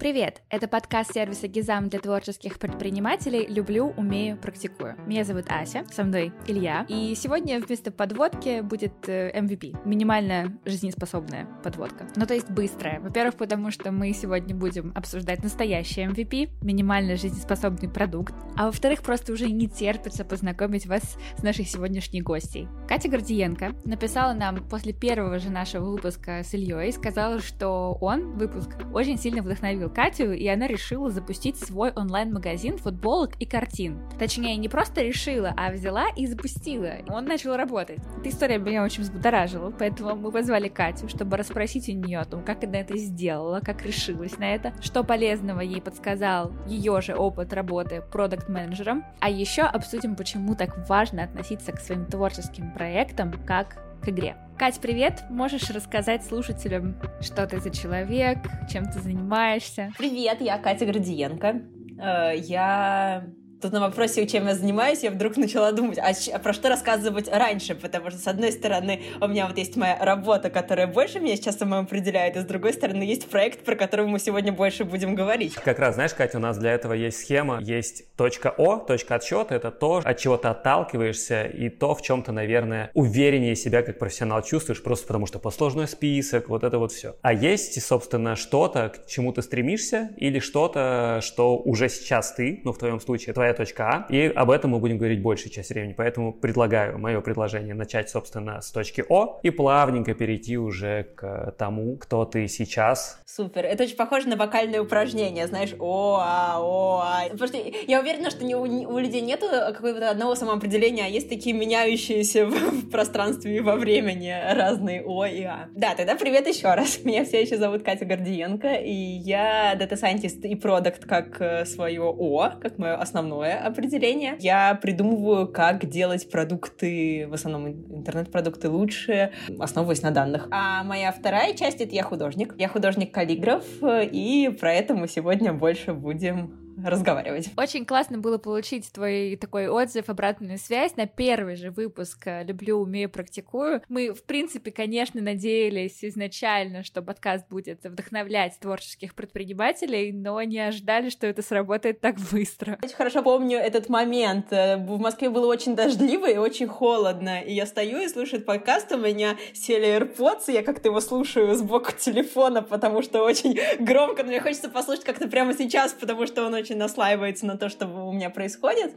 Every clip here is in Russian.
Привет! Это подкаст сервиса Гизам для творческих предпринимателей «Люблю, умею, практикую». Меня зовут Ася, со мной Илья, и сегодня вместо подводки будет MVP, э, минимальная жизнеспособная подводка. Ну, то есть быстрая. Во-первых, потому что мы сегодня будем обсуждать настоящий MVP, минимально жизнеспособный продукт, а во-вторых, просто уже не терпится познакомить вас с нашей сегодняшней гостьей. Катя Гордиенко написала нам после первого же нашего выпуска с Ильей и сказала, что он, выпуск, очень сильно вдохновил Катю, и она решила запустить свой онлайн-магазин футболок и картин. Точнее, не просто решила, а взяла и запустила. Он начал работать. Эта история меня очень взбудоражила, поэтому мы позвали Катю, чтобы расспросить у нее о том, как она это сделала, как решилась на это, что полезного ей подсказал ее же опыт работы продукт-менеджером, а еще обсудим, почему так важно относиться к своим творческим проектам как к игре. Кать, привет! Можешь рассказать слушателям, что ты за человек, чем ты занимаешься? Привет, я Катя Гордиенко. Э, я Тут на вопросе, чем я занимаюсь, я вдруг начала думать, а, про что рассказывать раньше, потому что, с одной стороны, у меня вот есть моя работа, которая больше меня сейчас самому определяет, и с другой стороны, есть проект, про который мы сегодня больше будем говорить. Как раз, знаешь, Катя, у нас для этого есть схема, есть точка О, точка отсчета, это то, от чего ты отталкиваешься, и то, в чем ты, наверное, увереннее себя как профессионал чувствуешь, просто потому что послужной список, вот это вот все. А есть, собственно, что-то, к чему ты стремишься, или что-то, что уже сейчас ты, ну, в твоем случае, твоя точка А, и об этом мы будем говорить большую часть времени, поэтому предлагаю мое предложение начать, собственно, с точки О и плавненько перейти уже к тому, кто ты сейчас. Супер, это очень похоже на вокальное упражнение, знаешь, О, А, О, А. Потому я уверена, что не у, у людей нету какого-то одного самоопределения, а есть такие меняющиеся в, в пространстве и во времени разные О и А. Да, тогда привет еще раз. Меня все еще зовут Катя Гордиенко, и я data scientist и продукт как э, свое О, как мое основное основное определение. Я придумываю, как делать продукты, в основном интернет-продукты лучше, основываясь на данных. А моя вторая часть — это я художник. Я художник-каллиграф, и про это мы сегодня больше будем разговаривать. Очень классно было получить твой такой отзыв, обратную связь на первый же выпуск «Люблю, умею, практикую». Мы, в принципе, конечно, надеялись изначально, что подкаст будет вдохновлять творческих предпринимателей, но не ожидали, что это сработает так быстро. Очень хорошо помню этот момент. В Москве было очень дождливо и очень холодно, и я стою и слушаю подкаст, у меня сели AirPods, и я как-то его слушаю сбоку телефона, потому что очень громко, но мне хочется послушать как-то прямо сейчас, потому что он очень очень наслаивается на то, что у меня происходит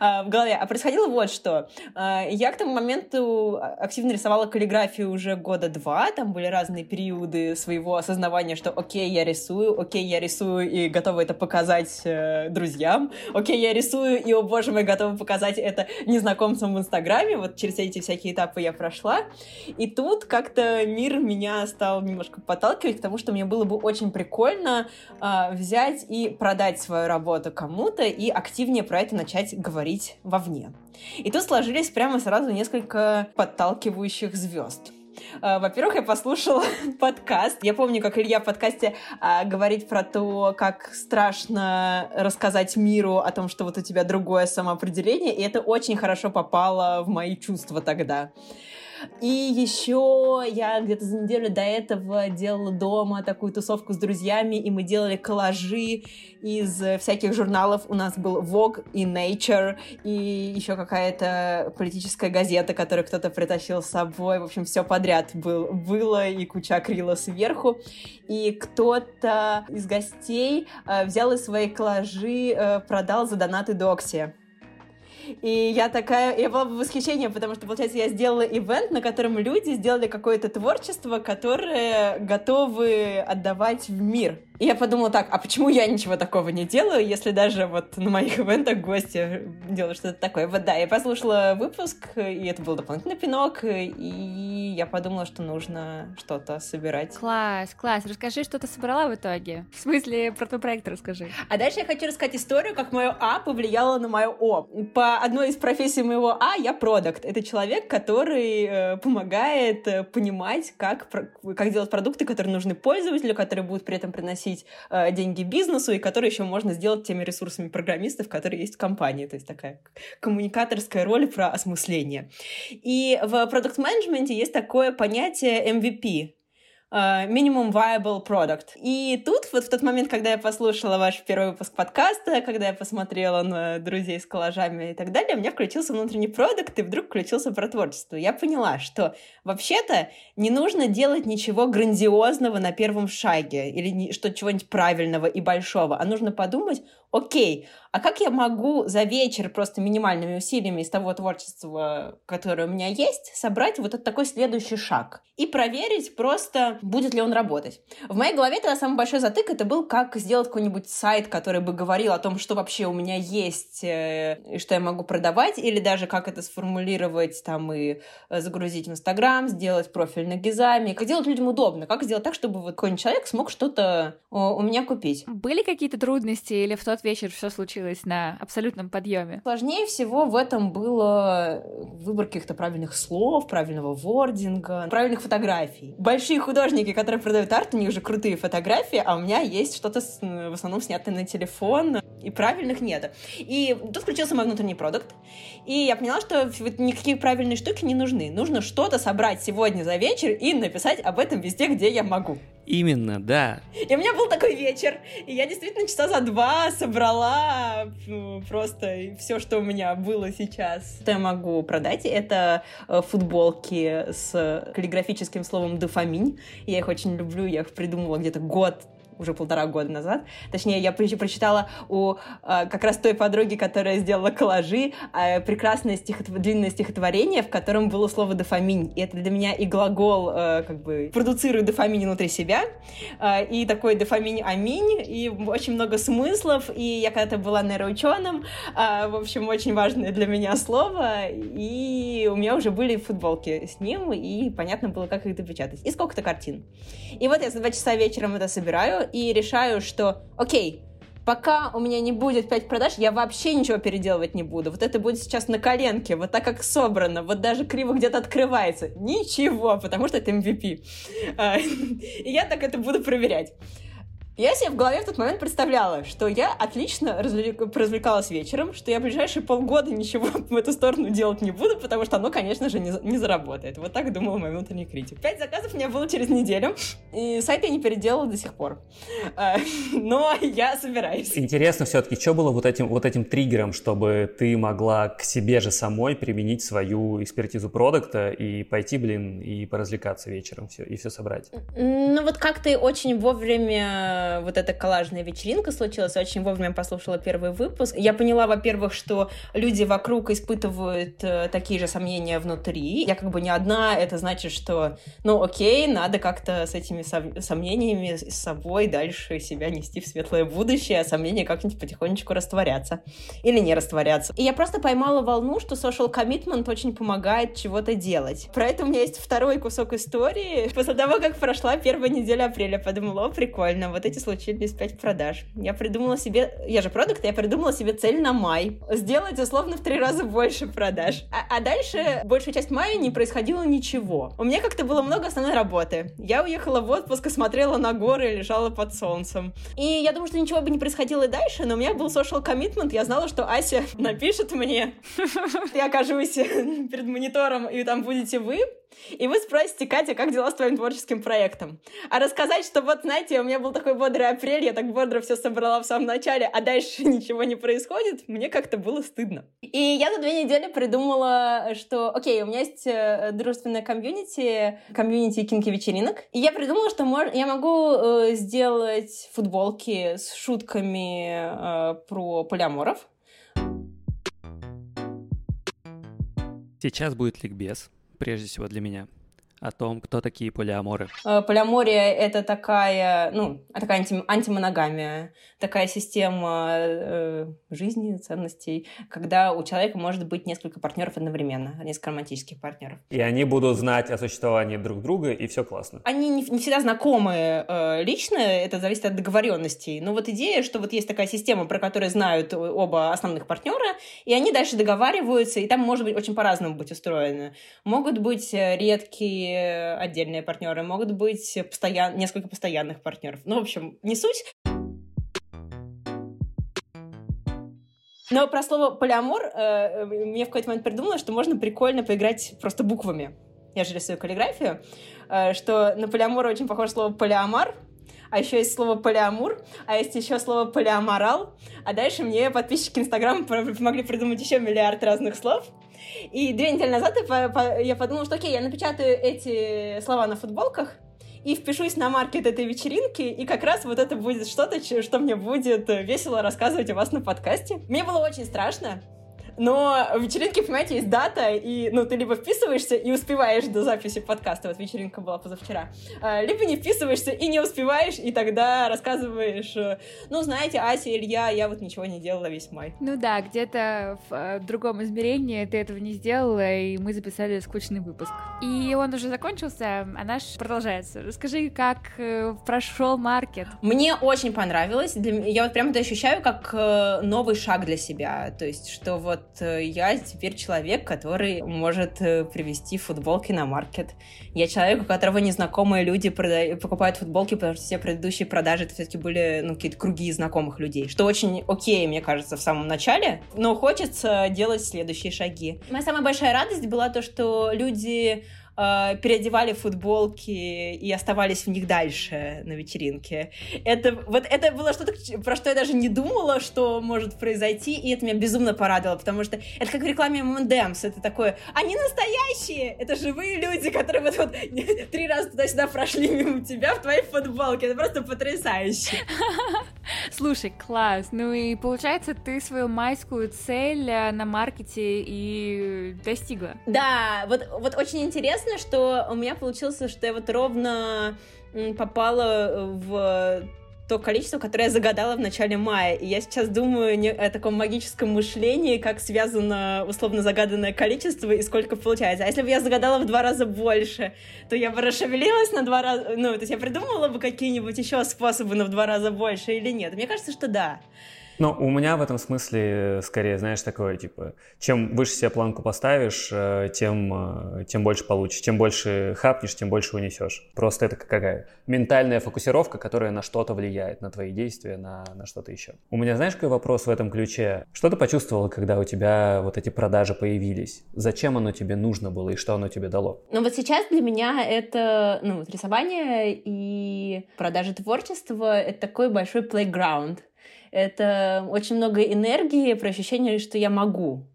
э, в голове. А происходило вот что. Э, я к тому моменту активно рисовала каллиграфию уже года два. Там были разные периоды своего осознавания, что окей, я рисую, окей, я рисую и готова это показать э, друзьям. Окей, я рисую и, о боже мой, готова показать это незнакомцам в Инстаграме. Вот через эти всякие этапы я прошла. И тут как-то мир меня стал немножко подталкивать к тому, что мне было бы очень прикольно э, взять и продать свою работу кому-то и активнее про это начать говорить вовне. И тут сложились прямо сразу несколько подталкивающих звезд. А, во-первых, я послушала подкаст. Я помню, как Илья в подкасте а, говорит про то, как страшно рассказать миру о том, что вот у тебя другое самоопределение, и это очень хорошо попало в мои чувства тогда. И еще я где-то за неделю до этого делала дома такую тусовку с друзьями, и мы делали коллажи из всяких журналов. У нас был Vogue и Nature, и еще какая-то политическая газета, которую кто-то притащил с собой. В общем, все подряд был, было, и куча акрила сверху. И кто-то из гостей э, взял из своей коллажи, э, продал за донаты Докси. И я такая, я была в восхищении, потому что, получается, я сделала ивент, на котором люди сделали какое-то творчество, которое готовы отдавать в мир. И я подумала так, а почему я ничего такого не делаю, если даже вот на моих ивентах гости делают что-то такое? Вот да, я послушала выпуск, и это был дополнительный пинок, и я подумала, что нужно что-то собирать. Класс, класс. Расскажи, что ты собрала в итоге. В смысле, про твой проект расскажи. А дальше я хочу рассказать историю, как мое А повлияло на мое О. По одной из профессий моего А я продукт. Это человек, который э, помогает э, понимать, как, как делать продукты, которые нужны пользователю, которые будут при этом приносить приносить э, деньги бизнесу и которые еще можно сделать теми ресурсами программистов, которые есть в компании. То есть такая коммуникаторская роль про осмысление. И в продукт менеджменте есть такое понятие MVP minimum viable product. И тут, вот в тот момент, когда я послушала ваш первый выпуск подкаста, когда я посмотрела на друзей с коллажами и так далее, у меня включился внутренний продукт, и вдруг включился про творчество. Я поняла, что вообще-то не нужно делать ничего грандиозного на первом шаге или что чего-нибудь правильного и большого, а нужно подумать, окей, а как я могу за вечер просто минимальными усилиями из того творчества, которое у меня есть, собрать вот этот такой следующий шаг и проверить просто, будет ли он работать. В моей голове тогда самый большой затык это был, как сделать какой-нибудь сайт, который бы говорил о том, что вообще у меня есть э, и что я могу продавать, или даже как это сформулировать там и загрузить в Инстаграм, сделать профиль на Гизами, как сделать людям удобно, как сделать так, чтобы вот какой-нибудь человек смог что-то у меня купить. Были какие-то трудности или в тот вечер все случилось на абсолютном подъеме? Сложнее всего в этом было выбор каких-то правильных слов, правильного вординга, правильных фотографий. Большие художники, которые продают арт, у них же крутые фотографии, а у меня есть что-то в основном снятое на телефон, и правильных нет. И тут включился мой внутренний продукт, и я поняла, что никакие правильные штуки не нужны. Нужно что-то собрать сегодня за вечер и написать об этом везде, где я могу. Именно, да. И у меня был такой вечер, и я действительно часа за два собрала просто все, что у меня было сейчас. Что я могу продать, это э, футболки с каллиграфическим словом «дофаминь». Я их очень люблю, я их придумала где-то год уже полтора года назад. Точнее, я прочитала у э, как раз той подруги, которая сделала коллажи, э, прекрасное стихотв... длинное стихотворение, в котором было слово «дофаминь». И это для меня и глагол, э, как бы, продуцирую дофамин внутри себя, э, и такой дофаминь аминь, и очень много смыслов, и я когда-то была нейроученым, э, в общем, очень важное для меня слово, и у меня уже были футболки с ним, и понятно было, как их допечатать. И сколько-то картин. И вот я за два часа вечером это собираю, и решаю, что, окей, пока у меня не будет 5 продаж, я вообще ничего переделывать не буду. Вот это будет сейчас на коленке, вот так как собрано, вот даже криво где-то открывается. Ничего, потому что это MVP. А, и я так это буду проверять. Я себе в голове в тот момент представляла, что я отлично развлек... развлекалась вечером, что я в ближайшие полгода ничего в эту сторону делать не буду, потому что оно, конечно же, не, не заработает. Вот так думал мой внутренний критик. Пять заказов у меня было через неделю, и сайт я не переделала до сих пор. А, но я собираюсь. Интересно все-таки, что было вот этим, вот этим триггером, чтобы ты могла к себе же самой применить свою экспертизу продукта и пойти, блин, и поразвлекаться вечером все, и все собрать? Ну вот как ты очень вовремя вот эта коллажная вечеринка случилась, очень вовремя послушала первый выпуск. Я поняла, во-первых, что люди вокруг испытывают э, такие же сомнения внутри. Я как бы не одна, это значит, что, ну окей, надо как-то с этими сомнениями с собой дальше себя нести в светлое будущее, а сомнения как-нибудь потихонечку растворяться. Или не растворяться. И я просто поймала волну, что social commitment очень помогает чего-то делать. Про это у меня есть второй кусок истории. После того, как прошла первая неделя апреля, подумала, о, прикольно, вот эти случились 5 продаж. Я придумала себе, я же продукт, я придумала себе цель на май. Сделать условно в три раза больше продаж. А, а дальше большая часть мая не происходило ничего. У меня как-то было много основной работы. Я уехала в отпуск смотрела на горы лежала под солнцем. И я думаю, что ничего бы не происходило и дальше, но у меня был social commitment. Я знала, что Ася напишет мне. Я окажусь перед монитором, и там будете вы. И вы спросите, Катя, как дела с твоим творческим проектом? А рассказать, что вот, знаете, у меня был такой бодрый апрель, я так бодро все собрала в самом начале, а дальше ничего не происходит, мне как-то было стыдно. И я за две недели придумала, что, окей, у меня есть э, дружественная комьюнити, комьюнити кинки вечеринок, и я придумала, что мож... я могу э, сделать футболки с шутками э, про полиаморов. Сейчас будет ликбез прежде всего для меня о том, кто такие полиаморы. Э, полиамория — это такая, ну, такая анти, антимоногамия, такая система э, жизни, ценностей, когда у человека может быть несколько партнеров одновременно, несколько романтических партнеров. И они будут знать о существовании друг друга, и все классно. Они не, не всегда знакомы э, лично, это зависит от договоренностей. Но вот идея, что вот есть такая система, про которую знают оба основных партнера, и они дальше договариваются, и там может быть очень по-разному быть устроено. Могут быть э, редкие отдельные партнеры, могут быть постоян... несколько постоянных партнеров. Ну, в общем, не суть. Но про слово полиамор э, мне в какой-то момент придумала, что можно прикольно поиграть просто буквами. я же рисую каллиграфию, э, что на полиамор очень похоже слово полиамар, а еще есть слово полиамур, а есть еще слово полиаморал, а дальше мне подписчики Инстаграма помогли придумать еще миллиард разных слов. И две недели назад я подумала, что окей, я напечатаю эти слова на футболках, и впишусь на маркет этой вечеринки, и как раз вот это будет что-то, что мне будет весело рассказывать у вас на подкасте. Мне было очень страшно, но в вечеринке, понимаете, есть дата, и, ну, ты либо вписываешься и успеваешь до записи подкаста, вот вечеринка была позавчера, а, либо не вписываешься и не успеваешь, и тогда рассказываешь, э, ну, знаете, Ася, Илья, я вот ничего не делала весь май. Ну да, где-то в э, другом измерении ты этого не сделала, и мы записали скучный выпуск. И он уже закончился, а наш продолжается. Расскажи, как э, прошел маркет? Мне очень понравилось. Я вот прямо это ощущаю как новый шаг для себя. То есть, что вот я теперь человек, который может э, привести футболки на маркет. Я человек, у которого незнакомые люди прода... покупают футболки, потому что все предыдущие продажи это все-таки были ну, какие-то круги знакомых людей, что очень окей, мне кажется, в самом начале, но хочется делать следующие шаги. Моя самая большая радость была то, что люди э, переодевали футболки и оставались в них дальше на вечеринке. Это, вот это было что-то, про что я даже не думала, что может произойти, и это меня безумно порадовало, потому что это как в рекламе M&M's, это такое, они настоящие, это живые люди, которые вот, вот три раза туда-сюда прошли мимо тебя в твоей футболке, это просто потрясающе. Слушай, класс, ну и получается, ты свою майскую цель э, на маркете и достигла. Да, вот, вот очень интересно, что у меня получилось, что я вот ровно попала в то количество, которое я загадала в начале мая. И я сейчас думаю не о таком магическом мышлении, как связано условно загаданное количество и сколько получается. А если бы я загадала в два раза больше, то я бы расшевелилась на два раза... Ну, то есть я придумала бы какие-нибудь еще способы на в два раза больше или нет? Мне кажется, что да. Ну, у меня в этом смысле э, скорее, знаешь, такое, типа, чем выше себе планку поставишь, э, тем, э, тем больше получишь. Чем больше хапнешь, тем больше унесешь. Просто это какая ментальная фокусировка, которая на что-то влияет, на твои действия, на, на что-то еще. У меня, знаешь, какой вопрос в этом ключе? Что ты почувствовала, когда у тебя вот эти продажи появились? Зачем оно тебе нужно было и что оно тебе дало? Ну, вот сейчас для меня это, ну, вот рисование и продажи творчества — это такой большой playground — это очень много энергии про ощущение, что я могу.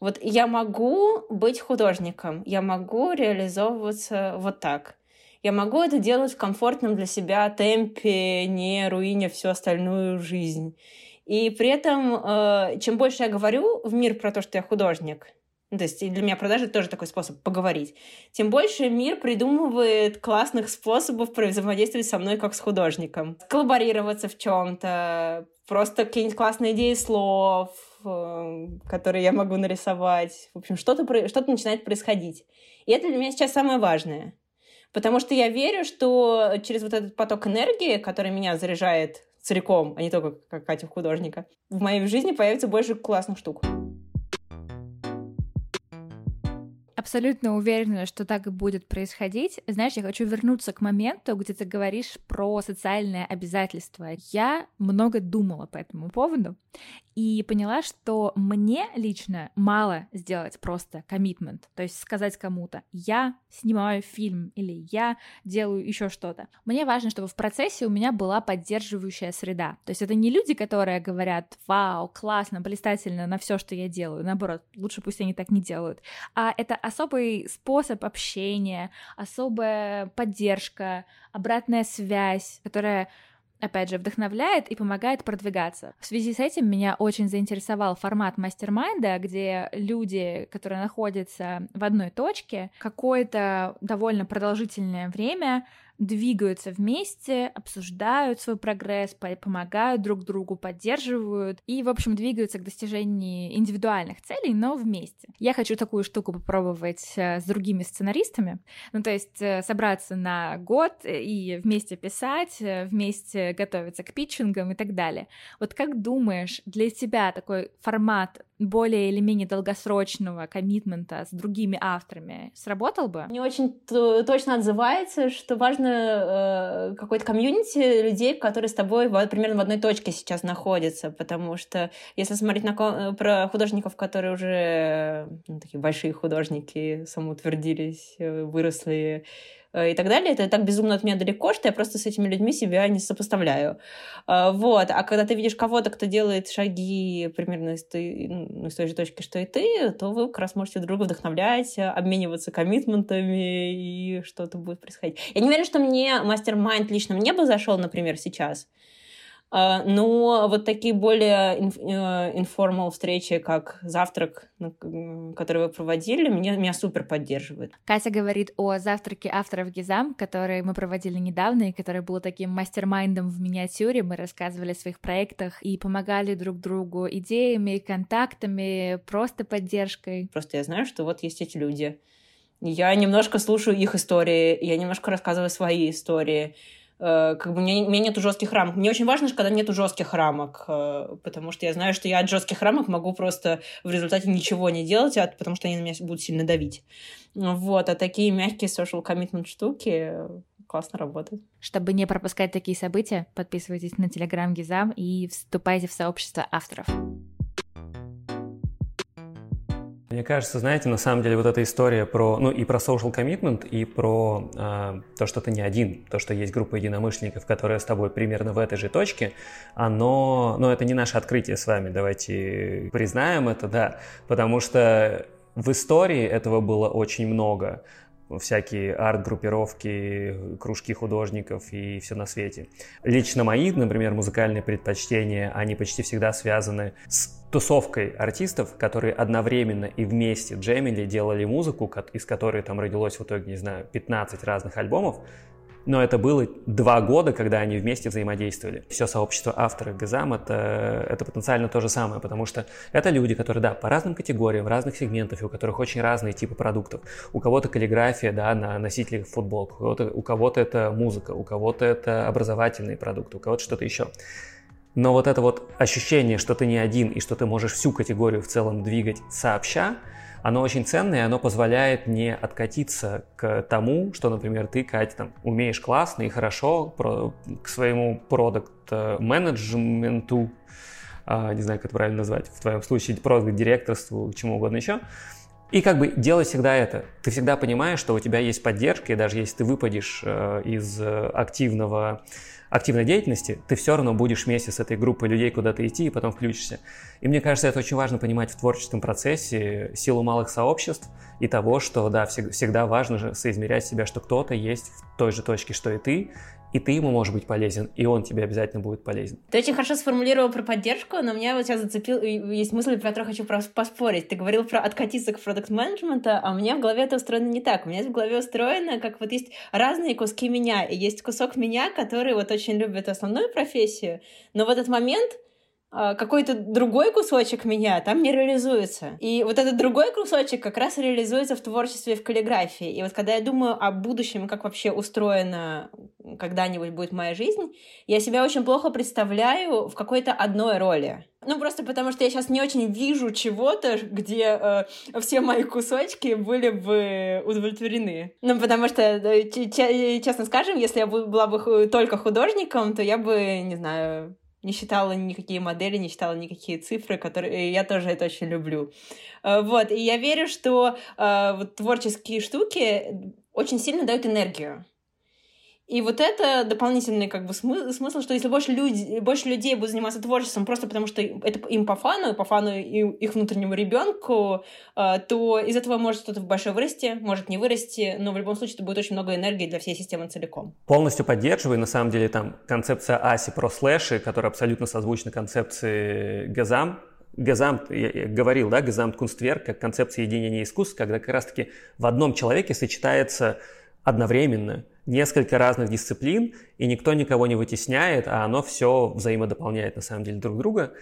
Вот я могу быть художником, я могу реализовываться вот так. Я могу это делать в комфортном для себя темпе, не руиня всю остальную жизнь. И при этом, э, чем больше я говорю в мир про то, что я художник, ну, то есть для меня продажи тоже такой способ поговорить. Тем больше мир придумывает классных способов взаимодействовать со мной как с художником. Коллаборироваться в чем-то, просто какие-нибудь классные идеи слов, э, которые я могу нарисовать. В общем, что-то что начинает происходить. И это для меня сейчас самое важное. Потому что я верю, что через вот этот поток энергии, который меня заряжает целиком, а не только как Катя художника, в моей жизни появится больше классных штук. Абсолютно уверена, что так и будет происходить. Знаешь, я хочу вернуться к моменту, где ты говоришь про социальное обязательство. Я много думала по этому поводу и поняла, что мне лично мало сделать просто коммитмент, то есть сказать кому-то, я снимаю фильм или я делаю еще что-то. Мне важно, чтобы в процессе у меня была поддерживающая среда. То есть это не люди, которые говорят, вау, классно, блистательно на все, что я делаю. Наоборот, лучше пусть они так не делают. А это особый способ общения, особая поддержка, обратная связь, которая опять же, вдохновляет и помогает продвигаться. В связи с этим меня очень заинтересовал формат мастер-майнда, где люди, которые находятся в одной точке, какое-то довольно продолжительное время двигаются вместе, обсуждают свой прогресс, помогают друг другу, поддерживают и, в общем, двигаются к достижению индивидуальных целей, но вместе. Я хочу такую штуку попробовать э, с другими сценаристами, ну, то есть э, собраться на год и вместе писать, э, вместе готовиться к питчингам и так далее. Вот как думаешь, для тебя такой формат более или менее долгосрочного коммитмента с другими авторами сработал бы? Мне очень точно отзывается, что важно важно э, какой-то комьюнити людей, которые с тобой примерно в одной точке сейчас находятся, потому что если смотреть на, э, про художников, которые уже ну, такие большие художники, самоутвердились, э, выросли, Э, и так далее, это так безумно от меня далеко, что я просто с этими людьми себя не сопоставляю. Э, вот. А когда ты видишь кого-то, кто делает шаги примерно из той, ну, из той же точки, что и ты, то вы как раз можете друг друга вдохновлять, обмениваться коммитментами, и что-то будет происходить. Я не уверена, что мне мастер-майнд лично мне бы зашел, например, сейчас. А, но вот такие более информал э, встречи, как завтрак, который вы проводили, меня, меня супер поддерживает. Катя говорит о завтраке авторов Гизам, который мы проводили недавно, и который был таким мастер-майндом в миниатюре. Мы рассказывали о своих проектах и помогали друг другу идеями, контактами, просто поддержкой. Просто я знаю, что вот есть эти люди. Я немножко слушаю их истории, я немножко рассказываю свои истории. Э, как бы у меня, у меня нету жестких рамок. Мне очень важно, когда нету жестких рамок, э, потому что я знаю, что я от жестких рамок могу просто в результате ничего не делать, потому что они на меня будут сильно давить. Вот, а такие мягкие social commitment штуки классно работают. Чтобы не пропускать такие события, подписывайтесь на телеграм Гизам и вступайте в сообщество авторов. Мне кажется, знаете, на самом деле вот эта история про, ну и про social commitment, и про э, то, что ты не один, то, что есть группа единомышленников, которые с тобой примерно в этой же точке, оно, ну это не наше открытие с вами, давайте признаем это, да, потому что в истории этого было очень много всякие арт-группировки, кружки художников и все на свете. Лично мои, например, музыкальные предпочтения, они почти всегда связаны с тусовкой артистов, которые одновременно и вместе джемили, делали музыку, из которой там родилось в итоге, не знаю, 15 разных альбомов, но это было два года, когда они вместе взаимодействовали. Все сообщество авторов Газам это, это потенциально то же самое, потому что это люди, которые, да, по разным категориям, разных сегментов, у которых очень разные типы продуктов. У кого-то каллиграфия, да, на носителях футболок, у кого-то, у кого-то это музыка, у кого-то это образовательные продукты, у кого-то что-то еще. Но вот это вот ощущение, что ты не один и что ты можешь всю категорию в целом двигать сообща, оно очень ценное, и оно позволяет не откатиться к тому, что, например, ты, Катя, там, умеешь классно и хорошо про, к своему продукт-менеджменту, а, не знаю, как это правильно назвать, в твоем случае продукт-директорству, чему угодно еще, и как бы делай всегда это. Ты всегда понимаешь, что у тебя есть поддержка, и даже если ты выпадешь э, из активного активной деятельности, ты все равно будешь вместе с этой группой людей куда-то идти и потом включишься. И мне кажется, это очень важно понимать в творческом процессе силу малых сообществ и того, что, да, всегда важно соизмерять себя, что кто-то есть в той же точке, что и ты, и ты ему можешь быть полезен, и он тебе обязательно будет полезен. Ты очень хорошо сформулировал про поддержку, но меня вот сейчас зацепил, есть мысль, про которую хочу поспорить. Ты говорил про откатиться к продукт менеджмента а у меня в голове это устроено не так. У меня в голове устроено, как вот есть разные куски меня, и есть кусок меня, который вот очень любит основную профессию, но в этот момент какой-то другой кусочек меня там не реализуется. И вот этот другой кусочек как раз реализуется в творчестве, в каллиграфии. И вот когда я думаю о будущем, как вообще устроена когда-нибудь будет моя жизнь, я себя очень плохо представляю в какой-то одной роли. Ну, просто потому что я сейчас не очень вижу чего-то, где э, все мои кусочки были бы удовлетворены. Ну, потому что, честно скажем, если я была бы только художником, то я бы, не знаю, не считала никакие модели, не считала никакие цифры, которые я тоже это очень люблю. Э, вот, и я верю, что э, вот творческие штуки очень сильно дают энергию. И вот это дополнительный как бы смысл, смысл что если больше, люди, больше людей будут заниматься творчеством просто потому, что это им по фану, по фану их внутреннему ребенку, э, то из этого может что-то большое вырасти, может не вырасти, но в любом случае это будет очень много энергии для всей системы целиком. Полностью поддерживаю. На самом деле там концепция ASI про слэши, которая абсолютно созвучна концепции Газам, Газам, я говорил, да, Газам Кунстверк, как концепция единения искусств, когда как раз-таки в одном человеке сочетается одновременно несколько разных дисциплин, и никто никого не вытесняет, а оно все взаимодополняет на самом деле друг друга.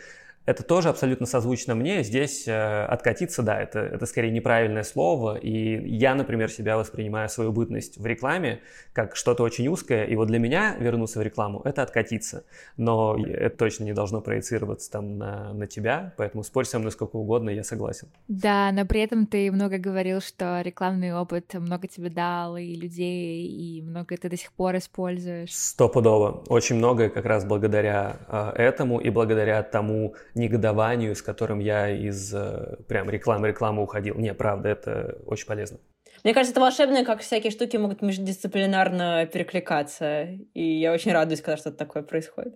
Это тоже абсолютно созвучно мне. Здесь э, откатиться, да, это, это скорее неправильное слово. И я, например, себя воспринимаю свою бытность в рекламе как что-то очень узкое. И вот для меня вернуться в рекламу — это откатиться. Но это точно не должно проецироваться там на, на тебя, поэтому спорь со мной сколько угодно, я согласен. Да, но при этом ты много говорил, что рекламный опыт много тебе дал, и людей, и много ты до сих пор используешь. Стопудово. Очень многое как раз благодаря э, этому и благодаря тому негодованию, с которым я из э, прям рекламы-рекламы уходил. Не, правда, это очень полезно. Мне кажется, это волшебно, как всякие штуки могут междисциплинарно перекликаться. И я очень радуюсь, когда что-то такое происходит.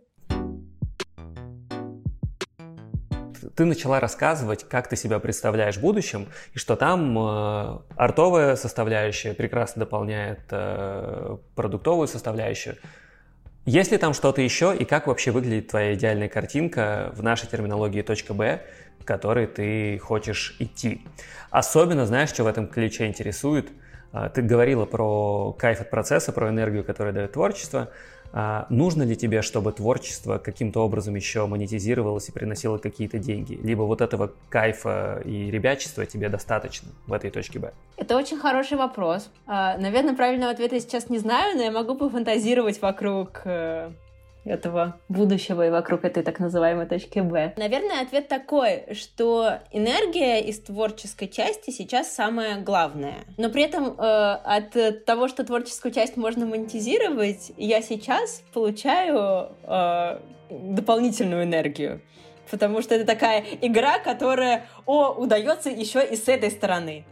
ты начала рассказывать, как ты себя представляешь в будущем, и что там э, артовая составляющая прекрасно дополняет э, продуктовую составляющую. Есть ли там что-то еще, и как вообще выглядит твоя идеальная картинка в нашей терминологии .b, к которой ты хочешь идти? Особенно, знаешь, что в этом ключе интересует? А, ты говорила про кайф от процесса, про энергию, которую дает творчество. А нужно ли тебе, чтобы творчество каким-то образом еще монетизировалось и приносило какие-то деньги? Либо вот этого кайфа и ребячества тебе достаточно в этой точке Б? Это очень хороший вопрос. А, наверное, правильного ответа я сейчас не знаю, но я могу пофантазировать вокруг э, этого будущего и вокруг этой так называемой точки Б. Наверное, ответ такой, что энергия из творческой части сейчас самое главное. Но при этом э, от того, что творческую часть можно монетизировать, я сейчас получаю э, дополнительную энергию. Потому что это такая игра, которая, о, удается еще и с этой стороны.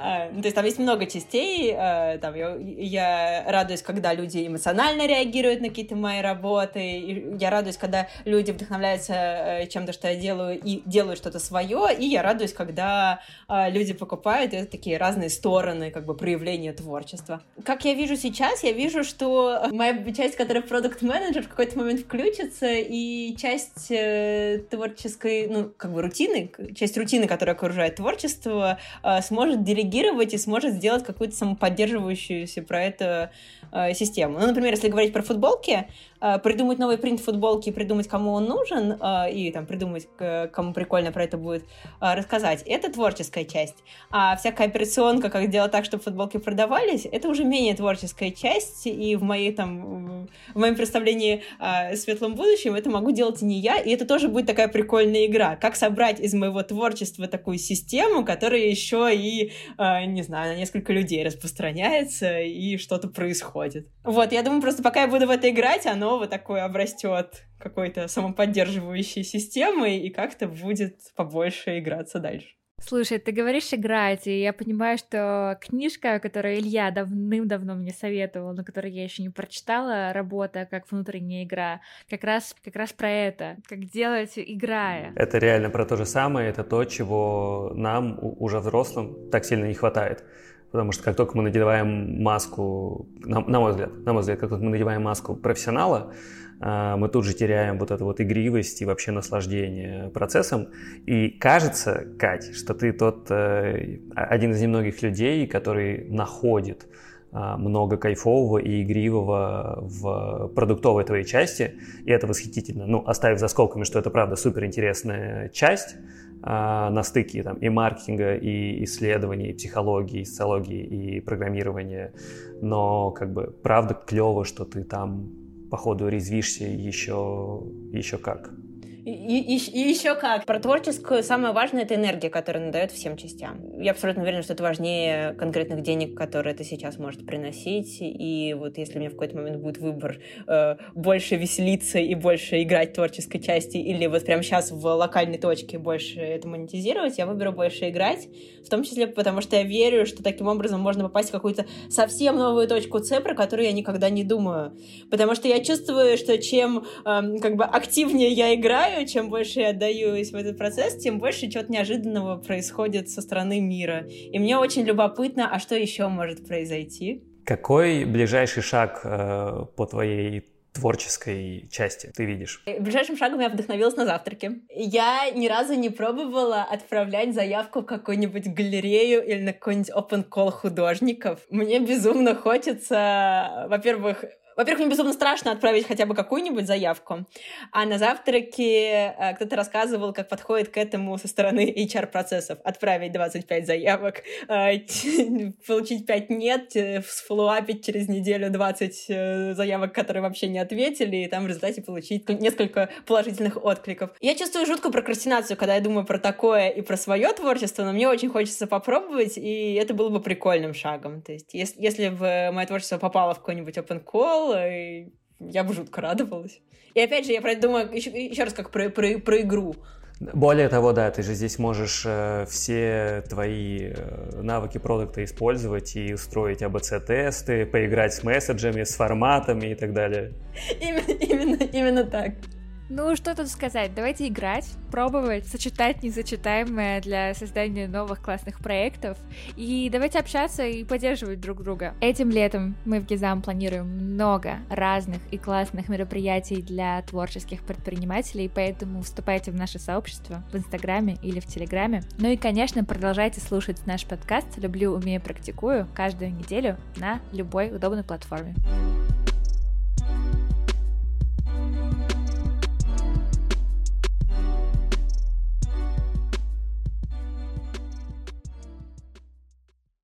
А, ну, то есть там есть много частей. А, там я, я радуюсь, когда люди эмоционально реагируют на какие-то мои работы. Я радуюсь, когда люди вдохновляются э, чем-то, что я делаю, и делают что-то свое. И я радуюсь, когда а, люди покупают. Это такие разные стороны как бы проявления творчества. Как я вижу сейчас, я вижу, что моя часть, которая продукт менеджер в какой-то момент включится, и часть э, творческой, ну, как бы рутины, часть рутины, которая окружает творчество, сможет делегировать реагировать и сможет сделать какую-то самоподдерживающуюся про это э, систему. Ну, например, если говорить про футболки, э, придумать новый принт футболки, придумать, кому он нужен, э, и там придумать, кому прикольно про это будет рассказать, это творческая часть. А всякая операционка, как сделать так, чтобы футболки продавались, это уже менее творческая часть, и в моей там, в моем представлении о светлом будущем это могу делать и не я, и это тоже будет такая прикольная игра. Как собрать из моего творчества такую систему, которая еще и, не знаю, на несколько людей распространяется, и что-то происходит. Вот, я думаю, просто пока я буду в это играть, оно вот такое обрастет какой-то самоподдерживающей системой и как-то будет побольше играться дальше. Слушай, ты говоришь играть, и я понимаю, что книжка, которую Илья давным-давно мне советовал, но которую я еще не прочитала, работа как внутренняя игра, как раз, как раз про это, как делать играя. Это реально про то же самое, это то, чего нам, уже взрослым, так сильно не хватает. Потому что как только мы надеваем маску, на, на мой взгляд, на мой взгляд, как только мы надеваем маску профессионала, а, мы тут же теряем вот эту вот игривость и вообще наслаждение процессом. И кажется, Кать, что ты тот э, один из немногих людей, который находит а, много кайфового и игривого в продуктовой твоей части, и это восхитительно. Ну, оставив за скобками, что это правда супер интересная часть, на стыке там, и маркетинга, и исследований, и психологии, и социологии, и программирования. Но как бы правда клево, что ты там походу резвишься еще, еще как. И, и, и еще как. Про творческую самое важное — это энергия, которая надает всем частям. Я абсолютно уверена, что это важнее конкретных денег, которые это сейчас может приносить. И вот если у меня в какой-то момент будет выбор э, больше веселиться и больше играть творческой части, или вот прямо сейчас в локальной точке больше это монетизировать, я выберу больше играть, в том числе потому, что я верю, что таким образом можно попасть в какую-то совсем новую точку С, про которую я никогда не думаю. Потому что я чувствую, что чем э, как бы активнее я играю, понимаю, чем больше я отдаюсь в этот процесс, тем больше чего-то неожиданного происходит со стороны мира. И мне очень любопытно, а что еще может произойти? Какой ближайший шаг э, по твоей творческой части ты видишь? Ближайшим шагом я вдохновилась на завтраке. Я ни разу не пробовала отправлять заявку в какую-нибудь галерею или на какой-нибудь open call художников. Мне безумно хочется, во-первых, во-первых, мне безумно страшно отправить хотя бы какую-нибудь заявку, а на завтраке э, кто-то рассказывал, как подходит к этому со стороны HR-процессов. Отправить 25 заявок, э, получить 5 нет, э, сфоллоуапить через неделю 20 заявок, которые вообще не ответили, и там в результате получить несколько положительных откликов. Я чувствую жуткую прокрастинацию, когда я думаю про такое и про свое творчество, но мне очень хочется попробовать, и это было бы прикольным шагом. То есть, если, если в мое творчество попало в какой-нибудь open call, и я бы жутко радовалась. И опять же, я про думаю еще, еще раз как про, про, про игру. Более того, да, ты же здесь можешь э, все твои э, навыки продукта использовать и устроить АБЦ-тесты, поиграть с месседжами, с форматами и так далее. Именно, именно, именно так. Ну, что тут сказать? Давайте играть, пробовать, сочетать незачитаемое для создания новых классных проектов. И давайте общаться и поддерживать друг друга. Этим летом мы в Гизам планируем много разных и классных мероприятий для творческих предпринимателей, поэтому вступайте в наше сообщество в Инстаграме или в Телеграме. Ну и, конечно, продолжайте слушать наш подкаст «Люблю, умею, практикую» каждую неделю на любой удобной платформе.